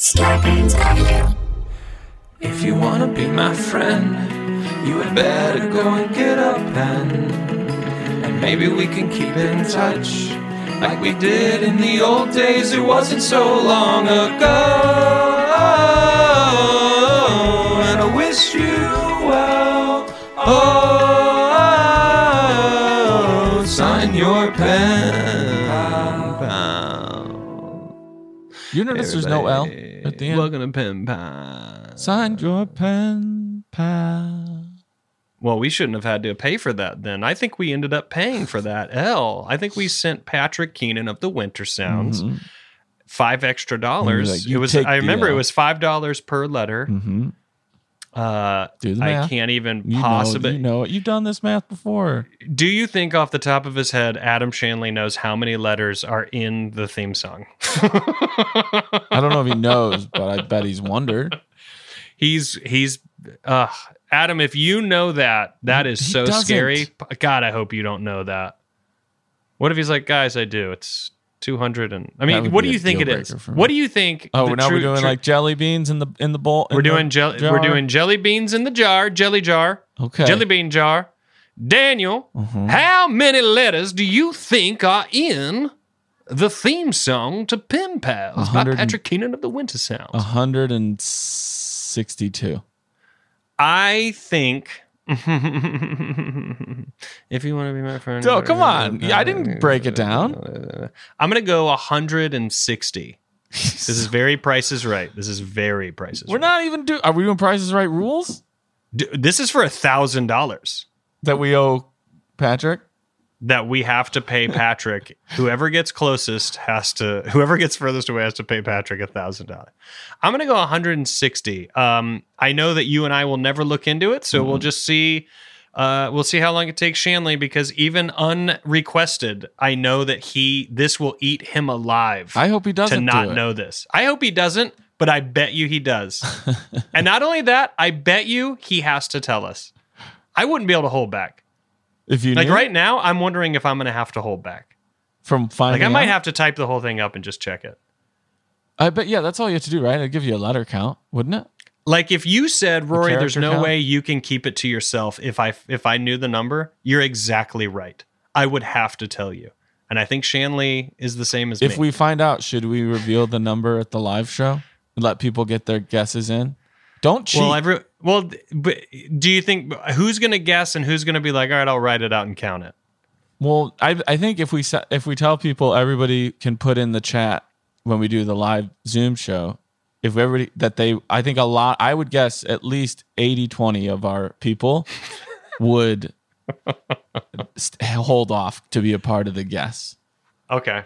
Scarpins Avenue. If you wanna be my friend, you had better go and get a pen. And maybe we can keep in touch like we did in the old days. It wasn't so long ago. And I wish you well. Oh, sign your pen. pal. You notice there's no L At. Welcome to Pen Pal. Sign your pen pal. Well, we shouldn't have had to pay for that then. I think we ended up paying for that L. I think we sent Patrick Keenan of the Winter Sounds Mhm. five extra dollars. like, it was I remember it was five dollars per letter. Mm-hmm. Uh Do the I can't even You possibly know, you know it. You've done this math before. Do you think off the top of his head Adam Shanley knows how many letters are in the theme song? I don't know if he knows, but I bet he's wondered. He's he's uh Adam, if you know that, that is He so doesn't. scary. God, I hope you don't know that. What if he's like, guys, I do. It's two hundred and I mean, what do you think it is? What do you think? Oh, the now true- we're doing true- like jelly beans in the in the bowl. we're doing jelly. jar? We're doing jelly beans in the jar, jelly jar, Okay. jelly bean jar. Daniel, Mhm. how many letters do you think are in the theme song to Pen Pals by Patrick Keenan of the Winter Sounds? A hundred and sixty-two. I think. if you want to be my friend. Oh, come on. Yeah, I didn't break it down. I'm going to go 160. This is very Price is Right. This is very Price is We're Right. not even do. Are we doing Prices Right rules D- This is for a thousand dollars that we owe Patrick? That we have to pay Patrick. whoever gets closest has to. Whoever gets furthest away has to pay Patrick a thousand dollars. I'm going to go 160. Um, I know that you and I will never look into it, so we'll just see. Uh, we'll see how long it takes Shanley because even unrequested, I know that he this will eat him alive. I hope he doesn't to not do know this. I hope he doesn't, but I bet you he does. and not only that, I bet you he has to tell us. I wouldn't be able to hold back. If you Like knew right now, I'm wondering if I'm going to have to hold back. from finding, Like I might out? have to type the whole thing up and just check it. I bet. Yeah, that's all you have to do, right? It'd give you a letter count, wouldn't it? Like if you said, Rory, there's no count? way you can keep it to yourself. If I if I knew the number, you're exactly right. I would have to tell you. And I think Shanley is the same as If me. we find out, should we reveal the number at the live show and let people get their guesses in? Don't cheat. well, every well, but do you think who's going to guess and who's going to be like, all right, I'll write it out and count it? Well, I I think if we if we tell people everybody can put in the chat when we do the live Zoom show, if everybody that they I think a lot I would guess at least 80 20 of our people would hold off to be a part of the guess. Okay.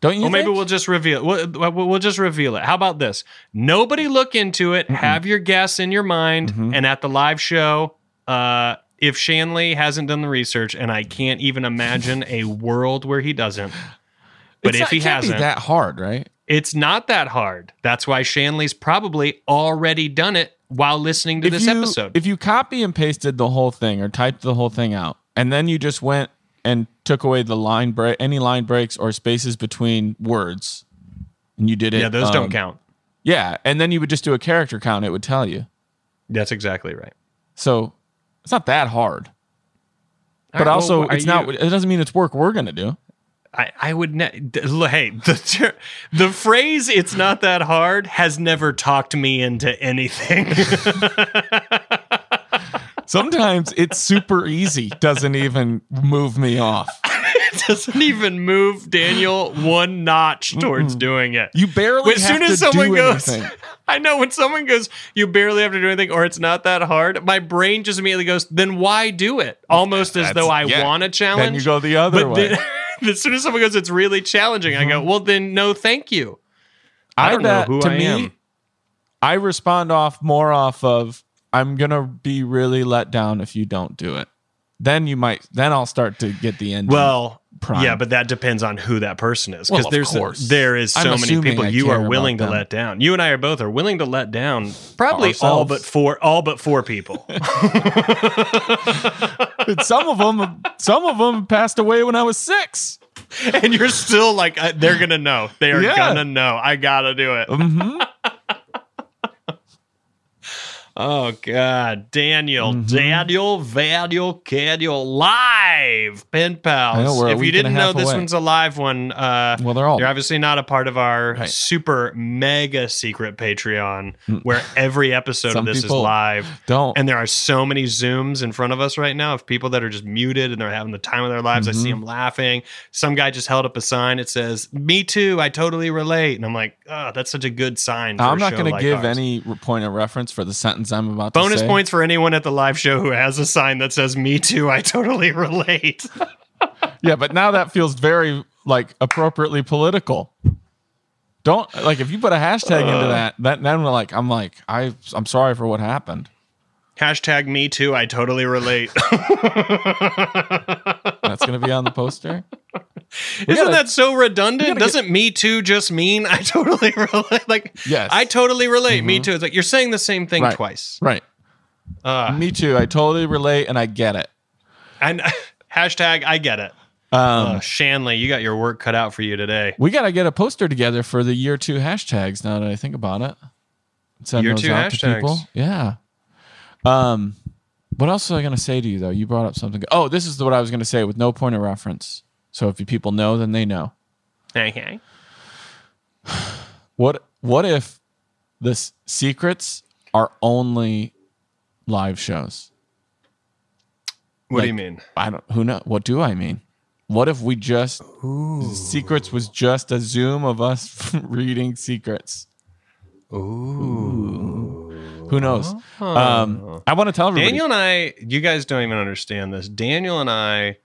Don't you Well, maybe we'll just reveal. We'll, we'll just reveal it. How about this? Nobody look into it. Have your guess in your mind, Mm-hmm. and at the live show, uh, if Shanley hasn't done the research, and I can't even imagine a world where he doesn't. But It's if not- he hasn't, be that hard, right? It's not that hard. That's why Shanley's probably already done it while listening to if this you, episode. If you copy and pasted the whole thing or typed the whole thing out, and then you just went and took away the line break, any line breaks or spaces between words, and you did it. yeah, those um, don't count. Yeah, and then you would just do a character count. It would tell you. That's exactly right. So it's not that hard. But right, also, well, it's not. you- It doesn't mean it's work we're gonna do. I, I would ne- hey the the phrase "it's not that hard" has never talked me into anything. Sometimes it's super easy. Doesn't even move me off. it doesn't even move Daniel one notch towards doing it. You barely as have soon as to someone do goes, anything. I know when someone goes, you barely have to do anything, or it's not that hard. My brain just immediately goes, then why do it? Almost as That's- though I yeah. want a challenge. Then you go the other but way. then- as soon as someone goes, it's really challenging. I go, mm-hmm. well, then no, thank you. I don't know bet who to I me, am. I respond off more off of I'm gonna be really let down if you don't do it. Then you might. Then I'll start to get the end. Well, prime. yeah, but that depends on who that person is because of there's course. there is so I'm many people I you are willing to them. let down. You and I are both are willing to let down probably all but four all but four people. some of them, some of them passed away when I was six. and you're still like uh, they're gonna know. They are Yeah. gonna know. I gotta do it. hmm Oh God, Daniel, Mm-hmm. Daniel, Daniel, Daniel, live pen pals. Know, if you week and a didn't know this away. one's a live one, uh, Well, they're all. You're obviously not a part of our Right. super mega secret Patreon where every episode of this is live. don't. And there are so many Zooms in front of us right now of people that are just muted and they're having the time of their lives. I Mm-hmm. see them laughing. Some guy just held up a sign. It says, Me too. I totally relate. And I'm like, Oh, that's such a good sign. For I'm a not going to like give ours." any point of reference for the sentence I'm about to bonus points for anyone at the live show who has a sign that says, Me too. I totally relate. Yeah, but now that feels very like appropriately political. Don't like if you put a hashtag Uh. into that. That then we're like, I'm like, I I'm sorry for what happened. Hashtag me too. I totally relate. That's going to be on the poster. Isn't gotta- that so redundant? gotta get- Doesn't me too just mean I totally relate? Like, Yes. I totally relate. Me too. It's like you're saying the same thing Right. twice. Right. Uh, Me too. I totally relate and I get it. and hashtag I get it. Um, Shanley, you got your work cut out for you today. we got to get a poster together for the year two hashtags. Now that I think about it, Send Year those two out to hashtags. people. Yeah. Um, what else was I going to say to you though? You brought up something. Oh, this is what I was going to say with no point of reference. So if people know, then they know. Okay. What What if the secrets are only live shows? What do you mean? I don't. Who know? What do I mean? What if we just secrets was just a Zoom of us reading secrets? Ooh. Who knows? Um, I want to tell everybody. Daniel and I, you guys don't even understand this. Daniel and I,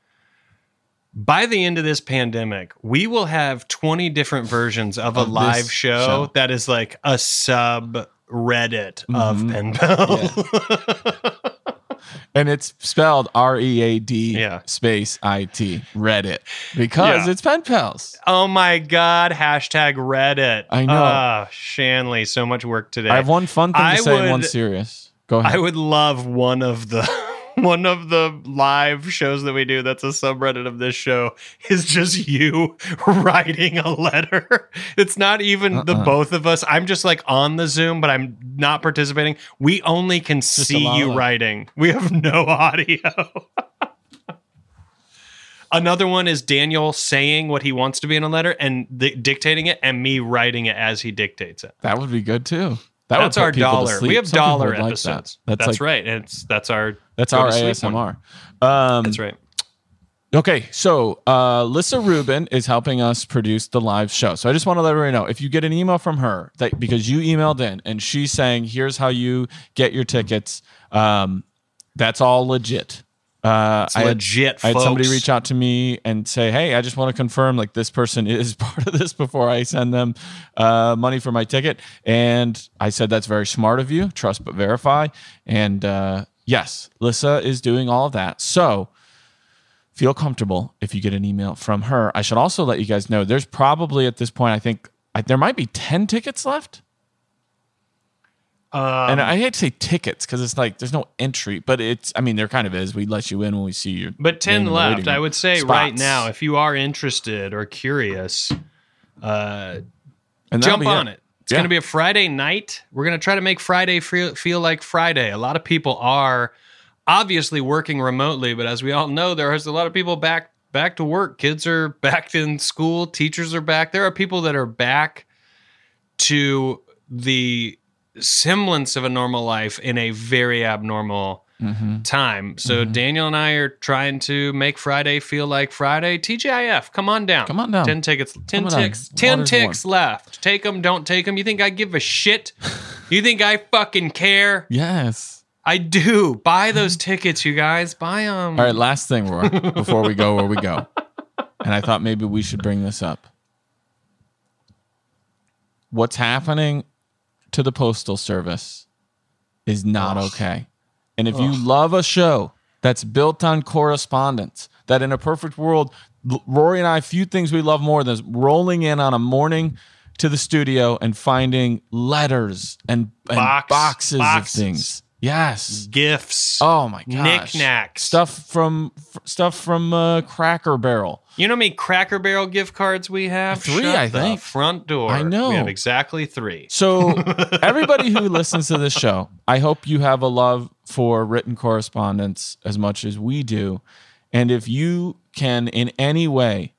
by the end of this pandemic, we will have 20 different versions of a Of this live show, show. that is like a sub Reddit of Mhm. Pen Pal. And it's spelled R E A D Yeah. space I T Reddit because Yeah. it's pen pals. oh my God. Hashtag Reddit. I know. Ah, Shanley, so much work today. I have one fun thing to I say and one serious. Go ahead. I would love one of the one of the live shows that we do that's a subreddit of this show is just you writing a letter. It's not even the Uh-uh. both of us. I'm just like on the Zoom, but I'm not participating. We only can see you writing. We have no audio. Another one is Daniel saying what he wants to be in a letter and di- dictating it, and me writing it as he dictates it. that would be good too. That that's our dollar. We have Some dollar would like episodes. that. That's, That's, like, right. It's that's our That's our to sleep one. ASMR. Um, That's right. Okay, so uh, Lissa Rubin is helping us produce the live show. So I just want to let everybody know if you get an email from her that because you emailed in and she's saying here's how you get your tickets, um, that's all legit. Uh, It's I had- legit, I had somebody reach out to me and say, "Hey, I just want to confirm like this person is part of this before I send them uh, money for my ticket." And I said, "That's very smart of you. Trust but verify." And uh, yes, Lissa is doing all of that. So feel comfortable if you get an email from her. I should also let you guys know there's probably at this point, I think I, there might be 10 tickets left. Um, and I hate to say tickets because it's like there's no entry, but it's, I mean, there kind of is. We let you in when we see you. but 10 left. I would say right now, if you are interested or curious, uh, and jump on it. It's Yeah. going to be a Friday night. We're going to try to make Friday feel, feel like Friday. A lot of people are obviously working remotely, but as we all know, there is a lot of people back back to work. Kids are back in school. Teachers are back. There are people that are back to the semblance of a normal life in a very abnormal Mm-hmm. time. So Daniel and I are trying to make Friday feel like Friday. TGIF, come on down. Come on down. 10 tickets. 10 Come ticks. 10 Water's ticks left. Take them, don't take them. You think I give a shit? you think I fucking care? Yes. I do. Buy those tickets, you guys. Buy them. All right, last thing, Roy, before we go where we go. And I thought maybe we should bring this up. What's happening to the Postal Service is not okay. And if you love a show that's built on correspondence, that in a perfect world, Rory and I, few things we love more than rolling in on a morning to the studio and finding letters and, and Box- boxes, boxes. of things. Yes. Gifts. Oh my gosh. Knickknacks. Stuff from stuff from uh, Cracker Barrel. You know how many Cracker Barrel gift cards we have? Three, Shut I the think. front door. I know. We have exactly three. So everybody who listens to this show, I hope you have a love for written correspondence as much as we do. And if you can in any way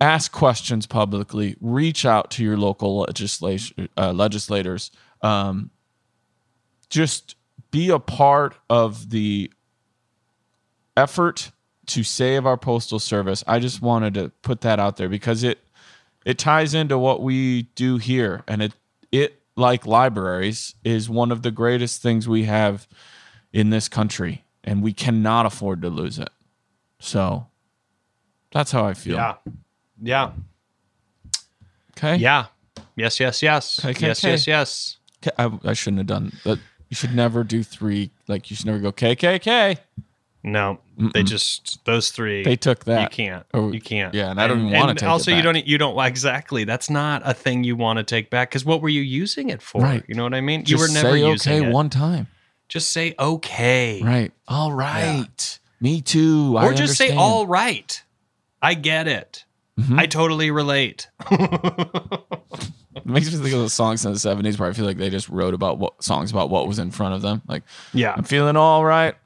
ask questions publicly, reach out to your local legislation uh, legislators. Um, just be a part of the effort to save our postal service. I just wanted to put that out there because it it ties into what we do here and it it like libraries is one of the greatest things we have in this country and we cannot afford to lose it. So that's how I feel. Yeah. Yeah. Okay. Yeah. Yes, yes, yes. Okay, okay, yes, okay. yes, yes. Okay, I, I shouldn't have done that. You should never do three. Like you should never go KKK. No, they just those three. They took that. You can't. Oh, you can't. yeah, and I don't even wanna take Also, you don't. You don't. Exactly. That's not a thing you want to take back. Because what were you using it for? Right. You know what I mean? Just you were never say using okay it. one time. Just say okay. Right. All right. Me too. Or I just say all right. I get it. Mhm. I totally relate. It makes me think of the songs in the seventies where I feel like they just wrote about what songs about what was in front of them. Like, Yeah. I'm feeling all right.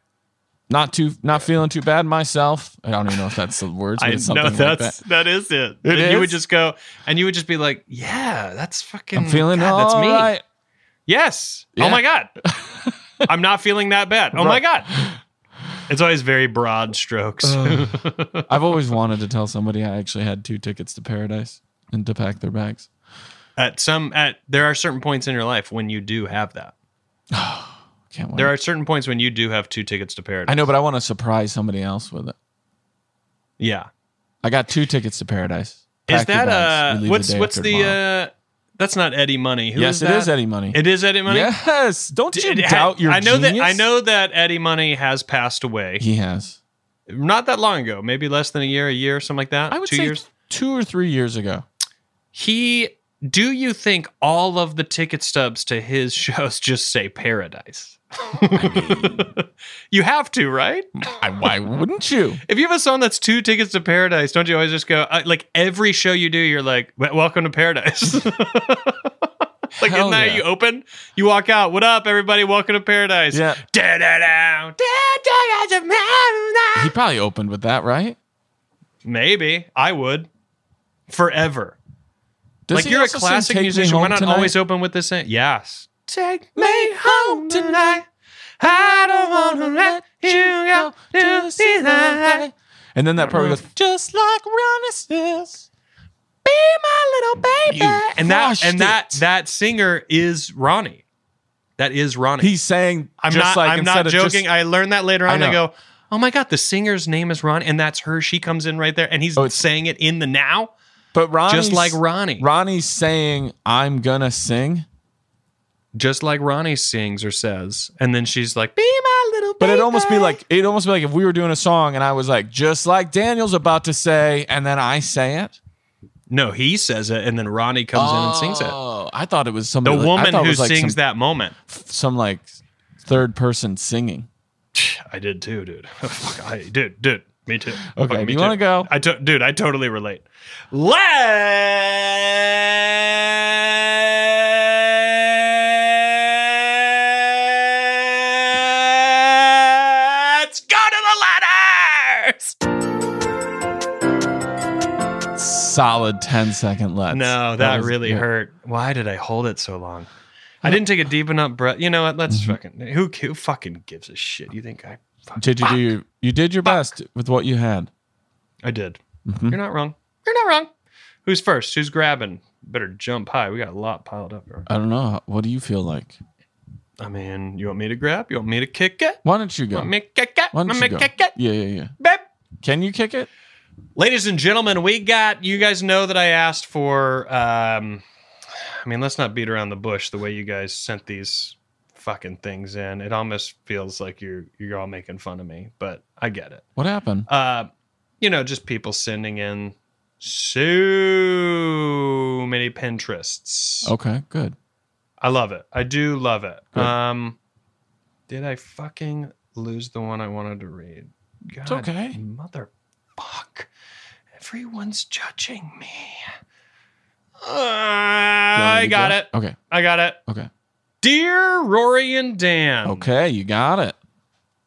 Not too, not feeling too bad myself. I don't even know if that's the words. But I know that's like that. that is it. It and you would just go and you would just be like, "Yeah, that's fucking. I'm feeling God, all that's me. right. Yes. Yeah. Oh my god. I'm not feeling that bad. Oh my god. It's always very broad strokes. Uh, I've always wanted to tell somebody I actually had two tickets to paradise and to pack their bags. at some at there are certain points in your life when you do have that. Can't wait. There are certain points when you do have two tickets to paradise. I know, but I want to surprise somebody else with it. Yeah. I got two tickets to paradise. Is Pack your that. Uh what's the what's the tomorrow. uh that's not Eddie Money. Who yes, is it is Eddie Money. It is Eddie Money. Yes. Don't you doubt your I know that I know that Eddie Money has passed away. he has. Not that long ago, maybe less than a year, a year, something like that. I would Two say years. two or three years ago. He do you think all of the ticket stubs to his shows just say paradise? you have to, right? I, why wouldn't you? If you have a song that's two tickets to paradise, don't you always just go uh, like every show you do? You're like, "Welcome to paradise." like Hell isn't that yeah. you open, you walk out. What up, everybody? Welcome to paradise. Yeah. He probably opened with that, right? Maybe I would forever. Does like you're a classic musician. Why not Tonight? always open with the same? Yes. Take me home tonight. I don't want to let you go to see the light. And then that part goes, just like Ronnie says. Be my little baby. You and that and that it. that singer is Ronnie. That is Ronnie. He's saying, I'm just not. like I'm not joking. just- I learned that later I on. I, know. go, oh my god, the singer's name is Ronnie, and that's her. She comes in right there, and he's Oh, saying it in the now, but Ronnie's, just like Ronnie, Ronnie's saying, I'm gonna sing. Just like Ronnie sings or says, and then she's like, "Be my little." But it'd almost be like it'd almost be like if we were doing a song and I was like, just like Daniel's about to say, and then I say it. No, he says it, and then Ronnie comes in and sings it. Oh, I thought it was The like- woman who like sings some, that moment. some like third person singing. I did too, dude. I, dude, dude, me too. Okay, Fuck, me you wanna go? I to, dude, I totally relate. Let's Solid 10 second let's. No, that, was really good. hurt. Why did I hold it so long? I didn't take a deep enough breath. You know what? Let's Mm-hmm. fucking who who fucking gives a shit? You think I? Fuck, Did you do your, you did your best with what you had. I did. Mm-hmm. You're not wrong. You're not wrong. Who's first? Who's grabbing? Better jump high. We got a lot piled up here. I don't know. What do you feel like? I mean, you want me to grab? You want me to kick it? Why don't you go? Want me kick it? Why don't you me go? kick it? Yeah, yeah, yeah. Babe. Can you kick it? Ladies and gentlemen, we got you guys know that I asked for um I mean, let's not beat around the bush the way you guys sent these fucking things in. It almost feels like you're you're all making fun of me, but I get it. What happened? Uh you know, just people sending in so many Pinterests. Okay, good. I love it. I do love it. Good. Um did I fucking lose the one I wanted to read? God, It's okay. Motherfuck. Everyone's judging me. Uh, You want me I got go? it. Okay, I got it. okay. Dear Rory and Dan. Okay, you got it.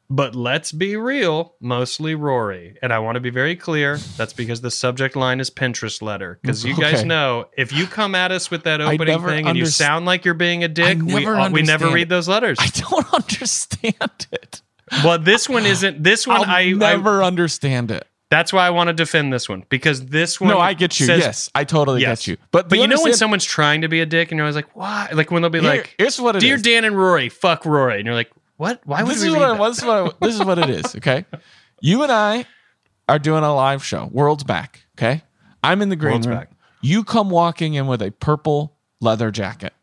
But let's be real, mostly Rory. And I want to be very clear. That's because the subject line is Pinterest letter. Because you guys know if you come at us with that opening thing and you sound like you're being a dick, we, never we never read those letters. I don't understand it. well, this one isn't. This one, I'll I, I never understand it. That's why I want to defend this one because this one. No, I get you. says- yes, I totally Yes. get you. But but you know when someone's trying to be a dick and you're always like, why? Like when they'll be Here- like, here's what it "Dear is. Dan and Rory, fuck Rory," and you're like, what? Why would this we is what, I, this, is what I, this is what it is. Okay, you and I are doing a live show. World's back. Okay, I'm in the green World's room. back. You come walking in with a purple leather jacket.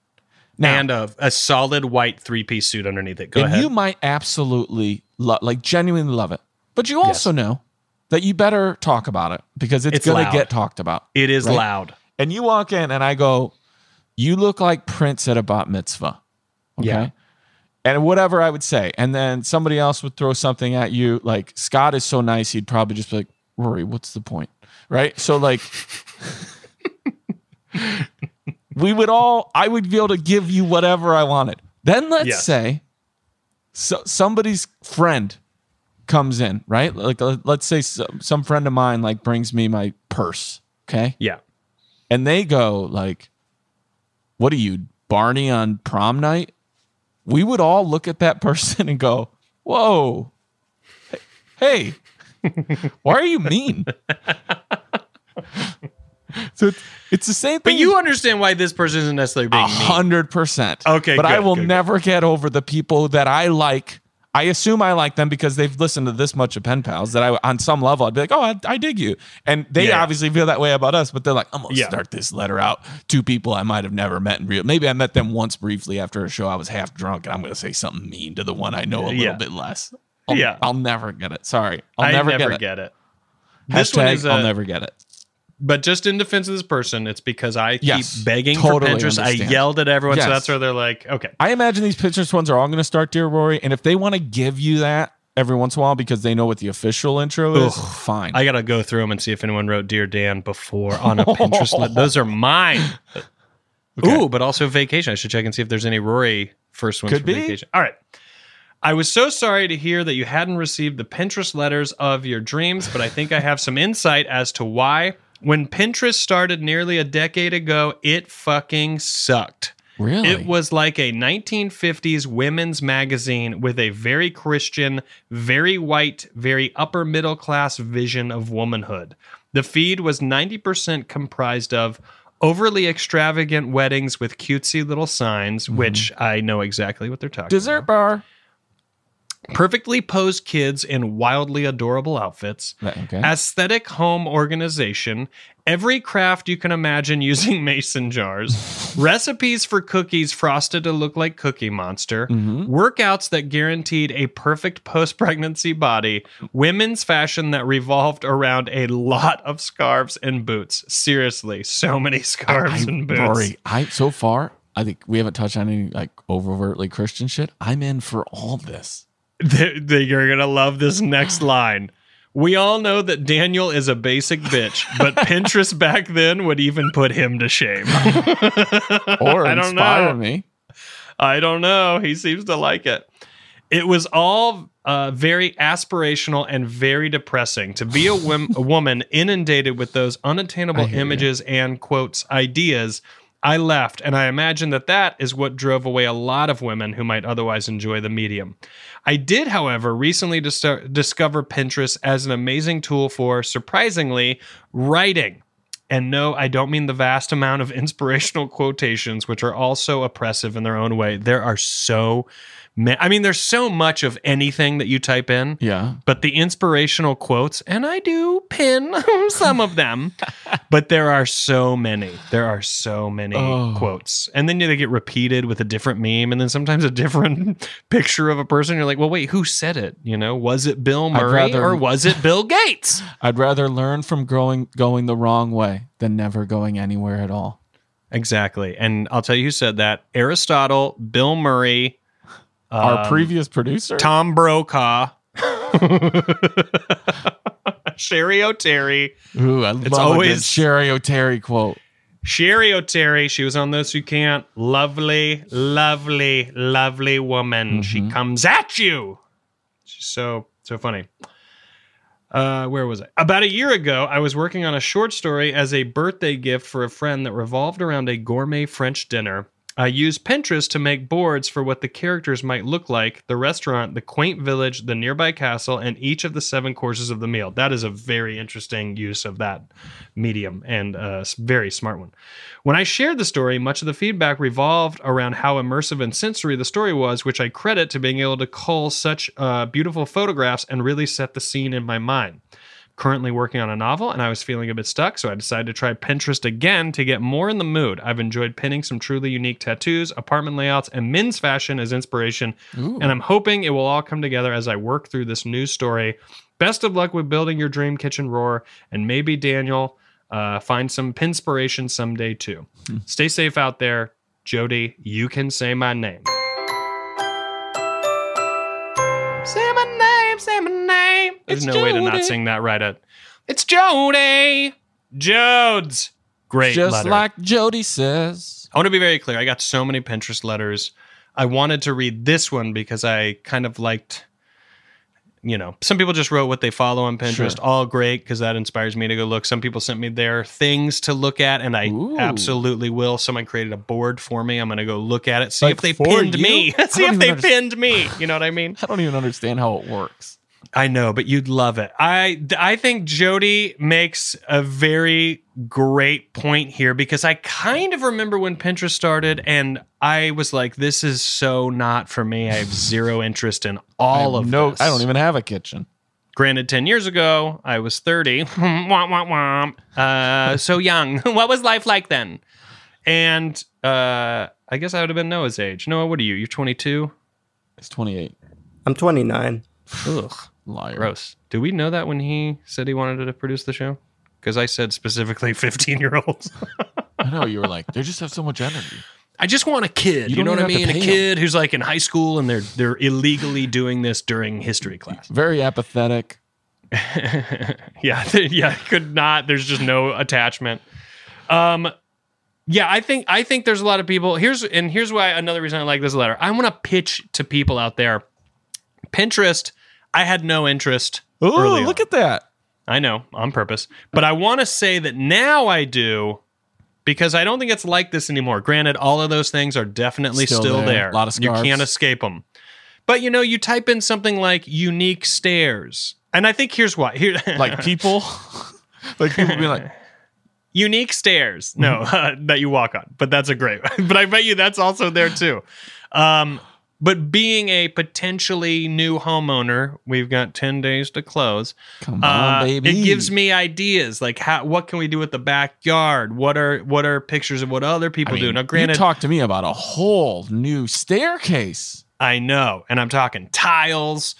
Now, and a, a solid white three piece suit underneath it. Go and ahead. you might absolutely love, like genuinely love it, but you also know that you better talk about it because it's, It's going to get talked about. it is right? loud. And you walk in, and I go, "You look like Prince at a bat mitzvah." Okay. Yeah. And whatever I would say, and then somebody else would throw something at you. Like Scott is so nice, he'd probably just be like, "Rory, what's the point?" Right? So like, we would all, I would be able to give you whatever I wanted. Then let's Yes. say, so somebody's friend comes in, right? Like let's say some, some friend of mine like brings me my purse. Okay Yeah. and they go like what are you barney on prom night we would all look at that person and go whoa hey why are you mean so it's, it's the same But you understand why this person isn't necessarily being a mean. hundred percent Okay, but i will good, good. never get over the people that i like I assume I like them because they've listened to this much of Pen Pals that I, on some level, I'd be like, oh, I, I dig you. And they Yeah. obviously feel that way about us, but they're like, I'm going to Yeah. start this letter out to people I might have never met in real. Maybe I met them once briefly after a show. I was half drunk and I'm going to say something mean to the one I know a Yeah. little bit less. I'll, Yeah. I'll never get it. Sorry. I'll never, never, get it. get it. This Hashtag, one is I'll never get it. But just in defense of this person, it's because I keep Yes, begging totally for Pinterest. I yelled at everyone, so that's where they're like, okay. I imagine these Pinterest ones are all going to start Dear Rory. And if they want to give you that every once in a while because they know what the official intro is, Ugh. fine. I gotta go through them and see if anyone wrote "Dear Dan" before on a Pinterest list. Those are mine. Ooh, but also vacation. I should check and see if there's any Rory first ones Could for be. vacation. All right. I was so sorry to hear that you hadn't received the Pinterest letters of your dreams, but I think I have some insight as to why. When Pinterest started nearly a decade ago, it fucking sucked. really? It was like a 1950s women's magazine with a very Christian, very white, very upper middle class vision of womanhood. The feed was 90% comprised of overly extravagant weddings with cutesy little signs, mm-hmm. which I know exactly what they're talking Dessert bar. Perfectly posed kids in wildly adorable outfits, Okay. aesthetic home organization, every craft you can imagine using mason jars, recipes for cookies frosted to look like Cookie Monster, mm-hmm. workouts that guaranteed a perfect post pregnancy body, women's fashion that revolved around a lot of scarves and boots. Seriously, so many scarves I, and boots. Rory, I so far I think we haven't touched on any like overtly Christian shit. I'm in for all this. They- they- you're gonna love this next line. We all know that Daniel is a basic bitch, but Pinterest back then would even put him to shame. Or I don't inspire know. me. I don't know. He seems to like it. It was all uh, very aspirational and very depressing to be a, wom- a woman inundated with those unattainable hear you. images and quotes ideas. I left, and I imagine that that is what drove away a lot of women who might otherwise enjoy the medium. I did, however, recently dis- discover Pinterest as an amazing tool for, surprisingly, writing. And no, I don't mean the vast amount of inspirational quotations, which are also oppressive in their own way. There are so many. I mean, there's so much of anything that you type in. Yeah. But the inspirational quotes, and I do pin some of them, but there are so many. There are so many Oh. quotes. And then they get repeated with a different meme, and then sometimes a different picture of a person. You're like, well, wait, who said it? You know, was it Bill Murray rather- or was it Bill Gates? I'd rather learn from growing going the wrong way than never going anywhere at all. Exactly. And I'll tell you who said that Aristotle, Bill Murray, Our um, previous producer, Tom Brokaw, Cheri Oteri. Ooh, I love always- Cheri Oteri quote. Cheri Oteri, she was on Those Who Can't. Lovely, lovely, lovely woman. She comes at you. She's so, so funny. Uh, where was I? About a year ago, I was working on a short story as a birthday gift for a friend that revolved around a gourmet French dinner. I used Pinterest to make boards for what the characters might look like the restaurant, the quaint village, the nearby castle, and each of the seven courses of the meal. That is a very interesting use of that medium and a very smart one. When I shared the story, much of the feedback revolved around how immersive and sensory the story was, which I credit to being able to cull such uh, beautiful photographs and really set the scene in my mind currently working on a novel and I was feeling a bit stuck, so I decided to try Pinterest again to get more in the mood. I've enjoyed pinning some truly unique tattoos, apartment layouts, and men's fashion as inspiration, and I'm hoping it will all come together as I work through this new story. Best of luck with building your dream kitchen roar, and maybe Daniel uh, find some pinspiration someday too. Stay safe out there. Jody, you can say my name. There's It's no way to not sing that right at. It's Jody. Jodes. Great Just letter. like Jody says. I want to be very clear. I got so many Pinterest letters. I wanted to read this one because I kind of liked, you know, some people just wrote what they follow on Pinterest. Sure. All great because that inspires me to go look. Some people sent me their things to look at, and I Ooh. absolutely will. Someone created a board for me. I'm going to go look at it, see Like if they pinned you? me, see if they understand- pinned me. You know what I mean? I don't even understand how it works. I know, but you'd love it. I I think Jody makes a very great point here because I kind of remember when Pinterest started and I was like this is so not for me. I have zero interest in all of no. this. I don't even have a kitchen. Granted 10 years ago, I was 30. womp womp womp. Uh so young. what was life like then? And uh I guess I would have been Noah's age. Noah, what are you? You're 22? It's 28. I'm 29. Ugh. Liar. Gross. Do we know that when he said he wanted to produce the show? Because I said specifically 15 year olds. I know you were like they just have so much energy. I just want a kid. You You, know what I mean? A to pay 'em. kid who's like in high school and they're they're illegally doing this during history class. Very apathetic. yeah, yeah. Could not. There's just no attachment. Um, yeah, I think I think there's a lot of people. Here's and here's why another reason I like this letter. I want to pitch to people out there. Pinterest. I had no interest. Oh, look on. at that. I know on purpose, but I want to say that now I do because I don't think it's like this anymore. Granted, all of those things are definitely Still still, there. there. Lot of you can't escape them. But you know, you type in something like unique stairs, and I think here's why. Here, Like people, like people be like, unique stairs. No, uh, that you walk on, but that's a great. but I bet you that's also there too. Um, But being a potentially new homeowner, we've got 10 days to close. Come on, Uh, baby. It gives me ideas like how what can we do with the backyard? What are what are pictures of what other people I mean, do? Now you granted talk to me about a whole new staircase. I know. And I'm talking tiles.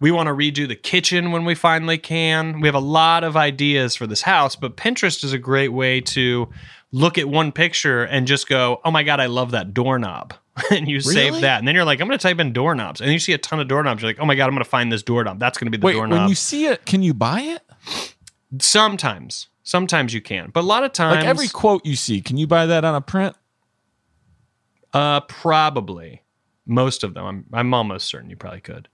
We want to redo the kitchen when we finally can. We have a lot of ideas for this house, but Pinterest is a great way to look at one picture and just go, oh my God, I love that doorknob. and you save that. And then you're like, I'm going to type in doorknobs. And you see a ton of doorknobs. You're like, oh my God, I'm going to find this doorknob. That's going to be the Wait, doorknob. when you see it, can you buy it? Sometimes. Sometimes you can. But a lot of times. Like every quote you see, can you buy that on a print? Uh, probably most of them. I'm I'm almost certain you probably could.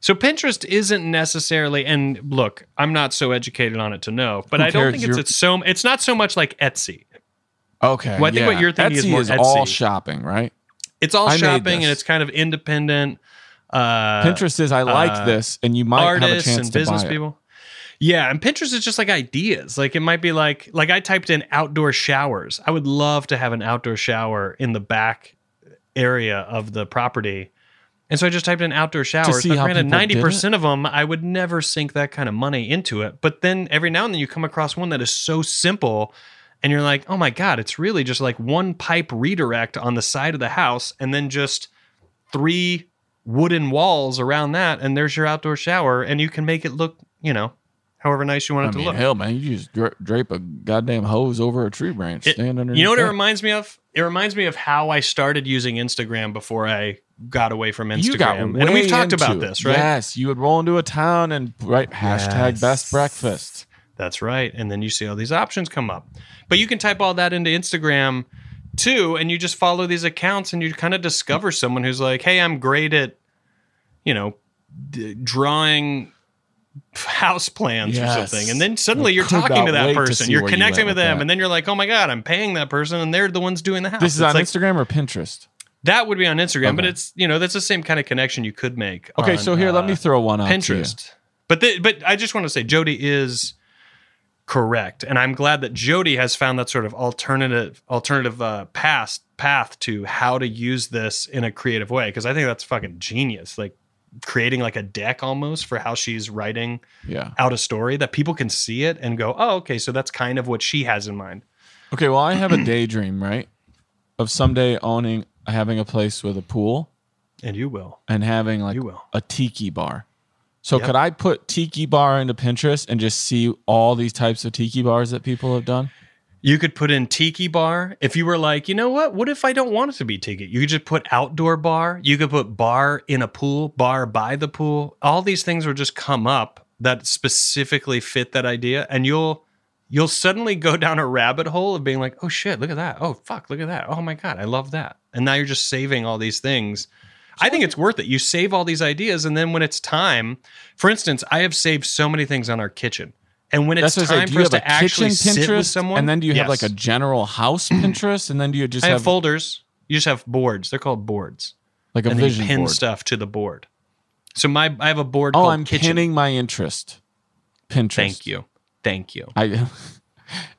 So Pinterest isn't necessarily, and look, I'm not so educated on it to know, but I don't think it's it's so. It's not so much like Etsy. Okay. Well, I think what yeah. you're thinking is Etsy more is all shopping, right? It's all I shopping and it's kind of independent. Uh, Pinterest is I like uh, this, and you might have a chance and to business buy it. people. Yeah, and Pinterest is just like ideas. Like it might be like like I typed in outdoor showers. I would love to have an outdoor shower in the back area of the property. And so I just typed in outdoor showers. see But granted, ninety percent of them, I would never sink that kind of money into it. But then every now and then you come across one that is so simple, and you're like, oh my god, it's really just like one pipe redirect on the side of the house, and then just three wooden walls around that, and there's your outdoor shower, and you can make it look, you know, however nice you want it I to mean, look. hell, man, you just drape a goddamn hose over a tree branch, It- stand underneath. you know what it reminds me of? It reminds me of how I started using Instagram before I got away from Instagram. You got and we've talked about it. this, right? Yes, you would roll into a town and write hashtag Yes. best breakfast. That's right. And then you see all these options come up. But you can type all that into Instagram too, and you just follow these accounts and you kind of discover someone who's like, hey, I'm great at, you know, d- drawing house plans Yes. or something. And then suddenly I you're talking to that person. see you're where you connecting with them. that. And then you're like, oh my God, I'm paying that person and they're the ones doing the house. This is It's on like, Instagram or Pinterest. That would be on Instagram, but it's, you know, that's the same kind of connection you could make. Okay, on, so here, let uh, me throw one to you. Pinterest. But the, but I just want to say Jody is correct, and I'm glad that Jody has found that sort of alternative alternative uh, path path to how to use this in a creative way because I think that's fucking genius. Like creating like a deck almost for how she's writing Yeah. out a story that people can see it and go, oh, okay, so that's kind of what she has in mind. Okay, well, I have a daydream, right, of someday owning, having a place with a pool And you will. and having like You will. a tiki bar. So Yep. could I put tiki bar into Pinterest and just see all these types of tiki bars that people have done? You could put in tiki bar. If you were like, you know what? What if I don't want it to be tiki? You could just put outdoor bar. You could put bar in a pool, bar by the pool. All these things will just come up that specifically fit that idea. And you'll you'll suddenly go down a rabbit hole of being like, oh shit, look at that. Oh fuck, look at that. Oh my God, I love that. And now you're just saving all these things. I think it's worth it. You save all these ideas, and then when it's time, for instance, I have saved so many things on our kitchen. And when it's That's time for us to actually kitchen sit with Pinterest, someone, and then do you have like a general house Pinterest, and then do you just I have, have, folders. You just have boards. They're called boards. like a and then you vision pin board? stuff to the board. So my I have a board Oh, I'm kitchen. pinning my interest. Pinterest. Thank you. Thank you. I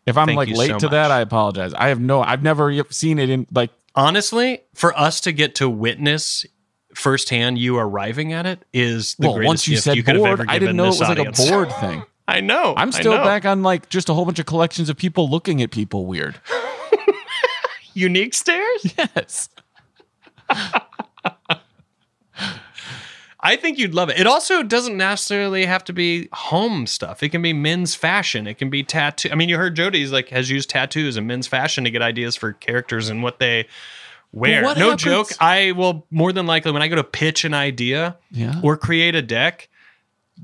if I'm Thank like late so to that. I apologize. I have no. I've never seen it in like. Honestly, for us to get to witness firsthand you arriving at it is the well, greatest once you gift said you could have board, ever I didn't know it was audience. like a board thing. I know. I'm still know. back on like just a whole bunch of collections of people looking at people weird. unique stairs. Yes. I think you'd love it. It also doesn't necessarily have to be home stuff. It can be men's fashion. It can be tattoo. I mean, you heard Jody's like has used tattoos and men's fashion to get ideas for characters and what they wear. what no happens- joke. I will more than likely when I go to pitch an idea Yeah. or create a deck,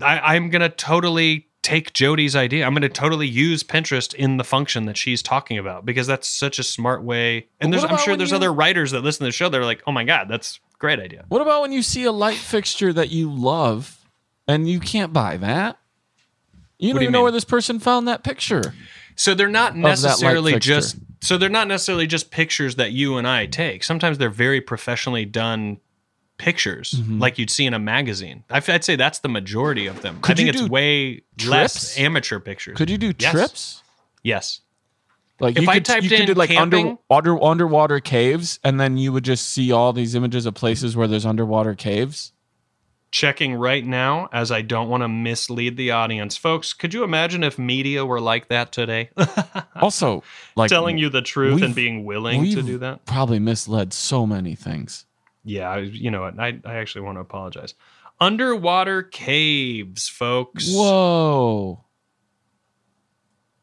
I, I'm gonna totally take Jody's idea. I'm gonna totally use Pinterest in the function that she's talking about because that's such a smart way. And there's I'm sure there's you- other writers that listen to the show. They're like, oh my god, that's a great idea. What about when you see a light fixture that you love and you can't buy that? You don't do you even know where this person found that picture. So they're not that light necessarily fixture. just so they're not necessarily just pictures that you and I take. Sometimes they're very professionally done pictures, Mm-hmm. like you'd see in a magazine. I'd say that's the majority of them. I Could think you it's way trips? less amateur pictures. Could you do Yes. trips? Yes. Like If you I could, typed you could in do like under, under underwater caves, and then you would just see all these images of places where there's underwater caves. Checking right now as I don't want to mislead the audience. Folks, could you imagine if media were like that today? Also, like Telling you the truth and being willing to do that? Probably misled so many things. Yeah, you know what? I, I actually want to apologize. Underwater caves, folks. Whoa.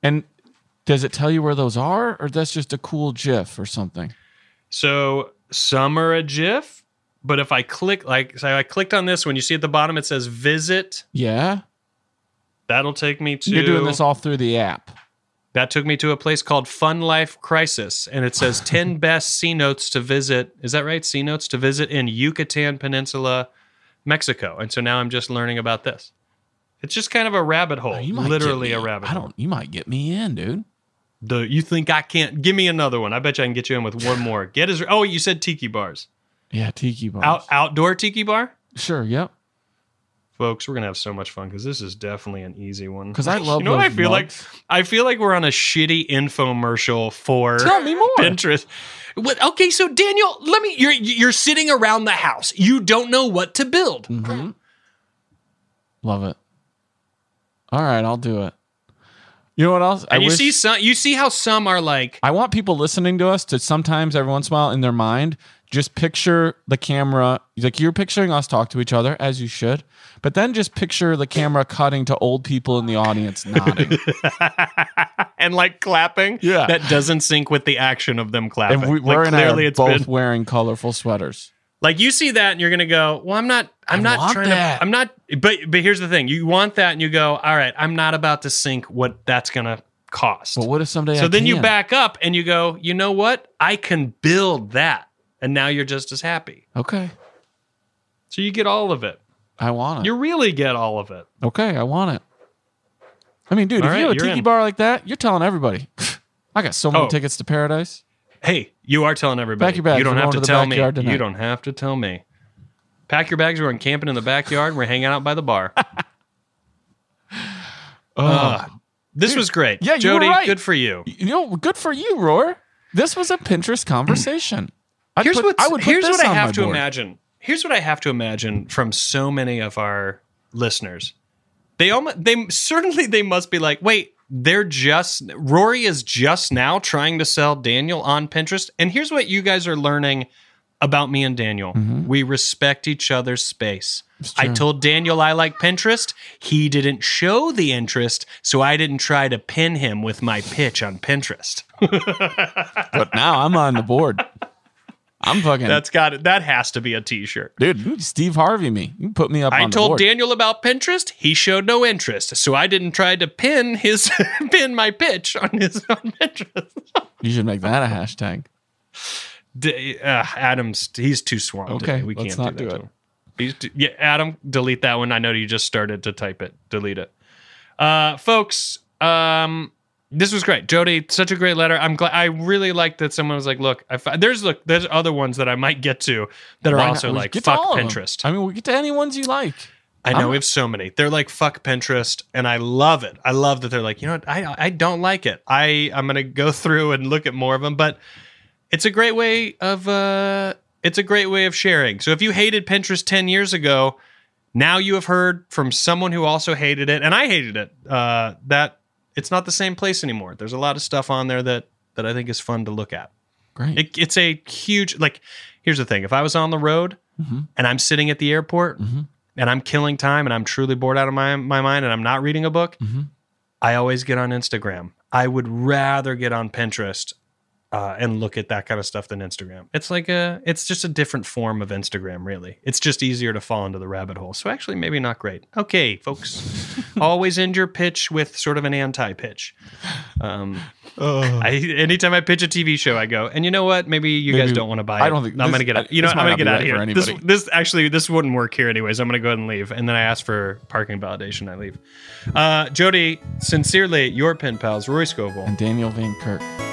And does it tell you where those are, or that's just a cool GIF or something? So some are a GIF, but if I click, like, so I clicked on this one, you see at the bottom it says visit. Yeah. That'll take me to. You're doing this all through the app. That took me to a place called Fun Life Crisis, and it says 10 best cenotes to visit. Is that right? Cenotes to visit in Yucatan Peninsula, Mexico. And so now I'm just learning about this. It's just kind of a rabbit oh, hole, Oh, literally a rabbit I don't. You might get me in, dude. The you think I can't? Give me another one. I bet you I can get you in with one more. Get his. Oh, you said tiki bars. Yeah, tiki bar. Out outdoor tiki bar, Sure. Yep. folks. We're gonna have so much fun because this is definitely an easy one. Because I love You know what I feel mugs. like? I feel like we're on a shitty infomercial for Tell me more. Pinterest. What, okay, so Daniel, let me. You're you're sitting around the house. You don't know what to build. Mm-hmm. Love it. All right, I'll do it. You know what else? And I you wish- see some. You see how some are like. I want people listening to us to sometimes, every once in a while, in their mind, just picture the camera. Like you're picturing us talk to each other, as you should, but then just picture the camera cutting to old people in the audience nodding. and like clapping. Yeah. That doesn't sync with the action of them clapping. and we, like we're clearly it's both been wearing colorful sweaters. like you see that and you're gonna go, Well, I'm not I'm I not trying that. to I'm not but but here's the thing. You want that and you go, All right, I'm not about to sync what that's gonna cost. But what if someday? so I then you back up and you go, you know what? I can build that. And now you're just as happy. Okay, So you get all of it. I want it. You really get all of it. okay, I want it. I mean, dude, All if right, you have a you're tiki in. bar like that, you're telling everybody. I got so many Oh. tickets to paradise. Hey, you are telling everybody. Pack your bags, You don't we're have going to, to the tell me. backyard You don't have to tell me. Pack your bags. We're going camping in the backyard. We're hanging out by the bar. Uh, this was great. Yeah, you were Jody, right. good for you. You know, good for you, Roar. This was a Pinterest conversation. I'd Here's put- what I would put here's what I have to board. imagine. Here's what I have to imagine from so many of our listeners. They almost they certainly they must be like, wait, they're just Rory is just now trying to sell Daniel on Pinterest. And here's what you guys are learning about me and Daniel. Mm-hmm. We respect each other's space. I told Daniel I like Pinterest. He didn't show the interest, so I didn't try to pin him with my pitch on Pinterest. But now I'm on the board. I'm fucking. That's got it. That has to be a t-shirt. dude. Steve Harvey me. You put me up. I on the told. Daniel about Pinterest. He showed no interest, so I didn't try to pin his pin my pitch on his on Pinterest. You should make that a hashtag. D- uh, Adam's he's too swamped. Okay, today. we let's can't not do, do that it. He's too- yeah, Adam, delete that one. I know you just started to type it. Delete it, uh, folks. Um, this was great, Jody. Such a great letter. I'm glad. I really like that someone was like, "Look, I there's look, there's other ones that I might get to that are Why also like fuck all of them. Pinterest." I mean, we get to any ones you like. I know I'm- we have so many. They're like fuck Pinterest, and I love it. I love that they're like, you know what? I I don't like it. I I'm gonna go through and look at more of them, but it's a great way of uh, it's a great way of sharing. So if you hated Pinterest ten years ago, now you have heard from someone who also hated it, and I hated it. Uh, that it's not the same place anymore. There's a lot of stuff on there that that I think is fun to look at. Great. It, it's a huge like. Here's the thing: if I was on the road Mhm. and I'm sitting at the airport Mhm. and I'm killing time and I'm truly bored out of my my mind and I'm not reading a book, Mhm. I always get on Instagram. I would rather get on Pinterest uh, and look at that kind of stuff than Instagram. It's like a, it's just a different form of Instagram, really. It's just easier to fall into the rabbit hole. So actually, maybe not great. Okay, folks, always end your pitch with sort of an anti-pitch. Um, I anytime I pitch a TV show, I go, and you know what? Maybe you guys don't want to buy it. I don't think- I'm this- gonna get out. You know, I'm might gonna get out of for here. This, this actually this wouldn't work here anyways. I'm gonna go ahead and leave, and then I ask for parking validation. I leave. Uh, Jody, sincerely, your pen pals, Rory Scovel. and Daniel Van Kirk.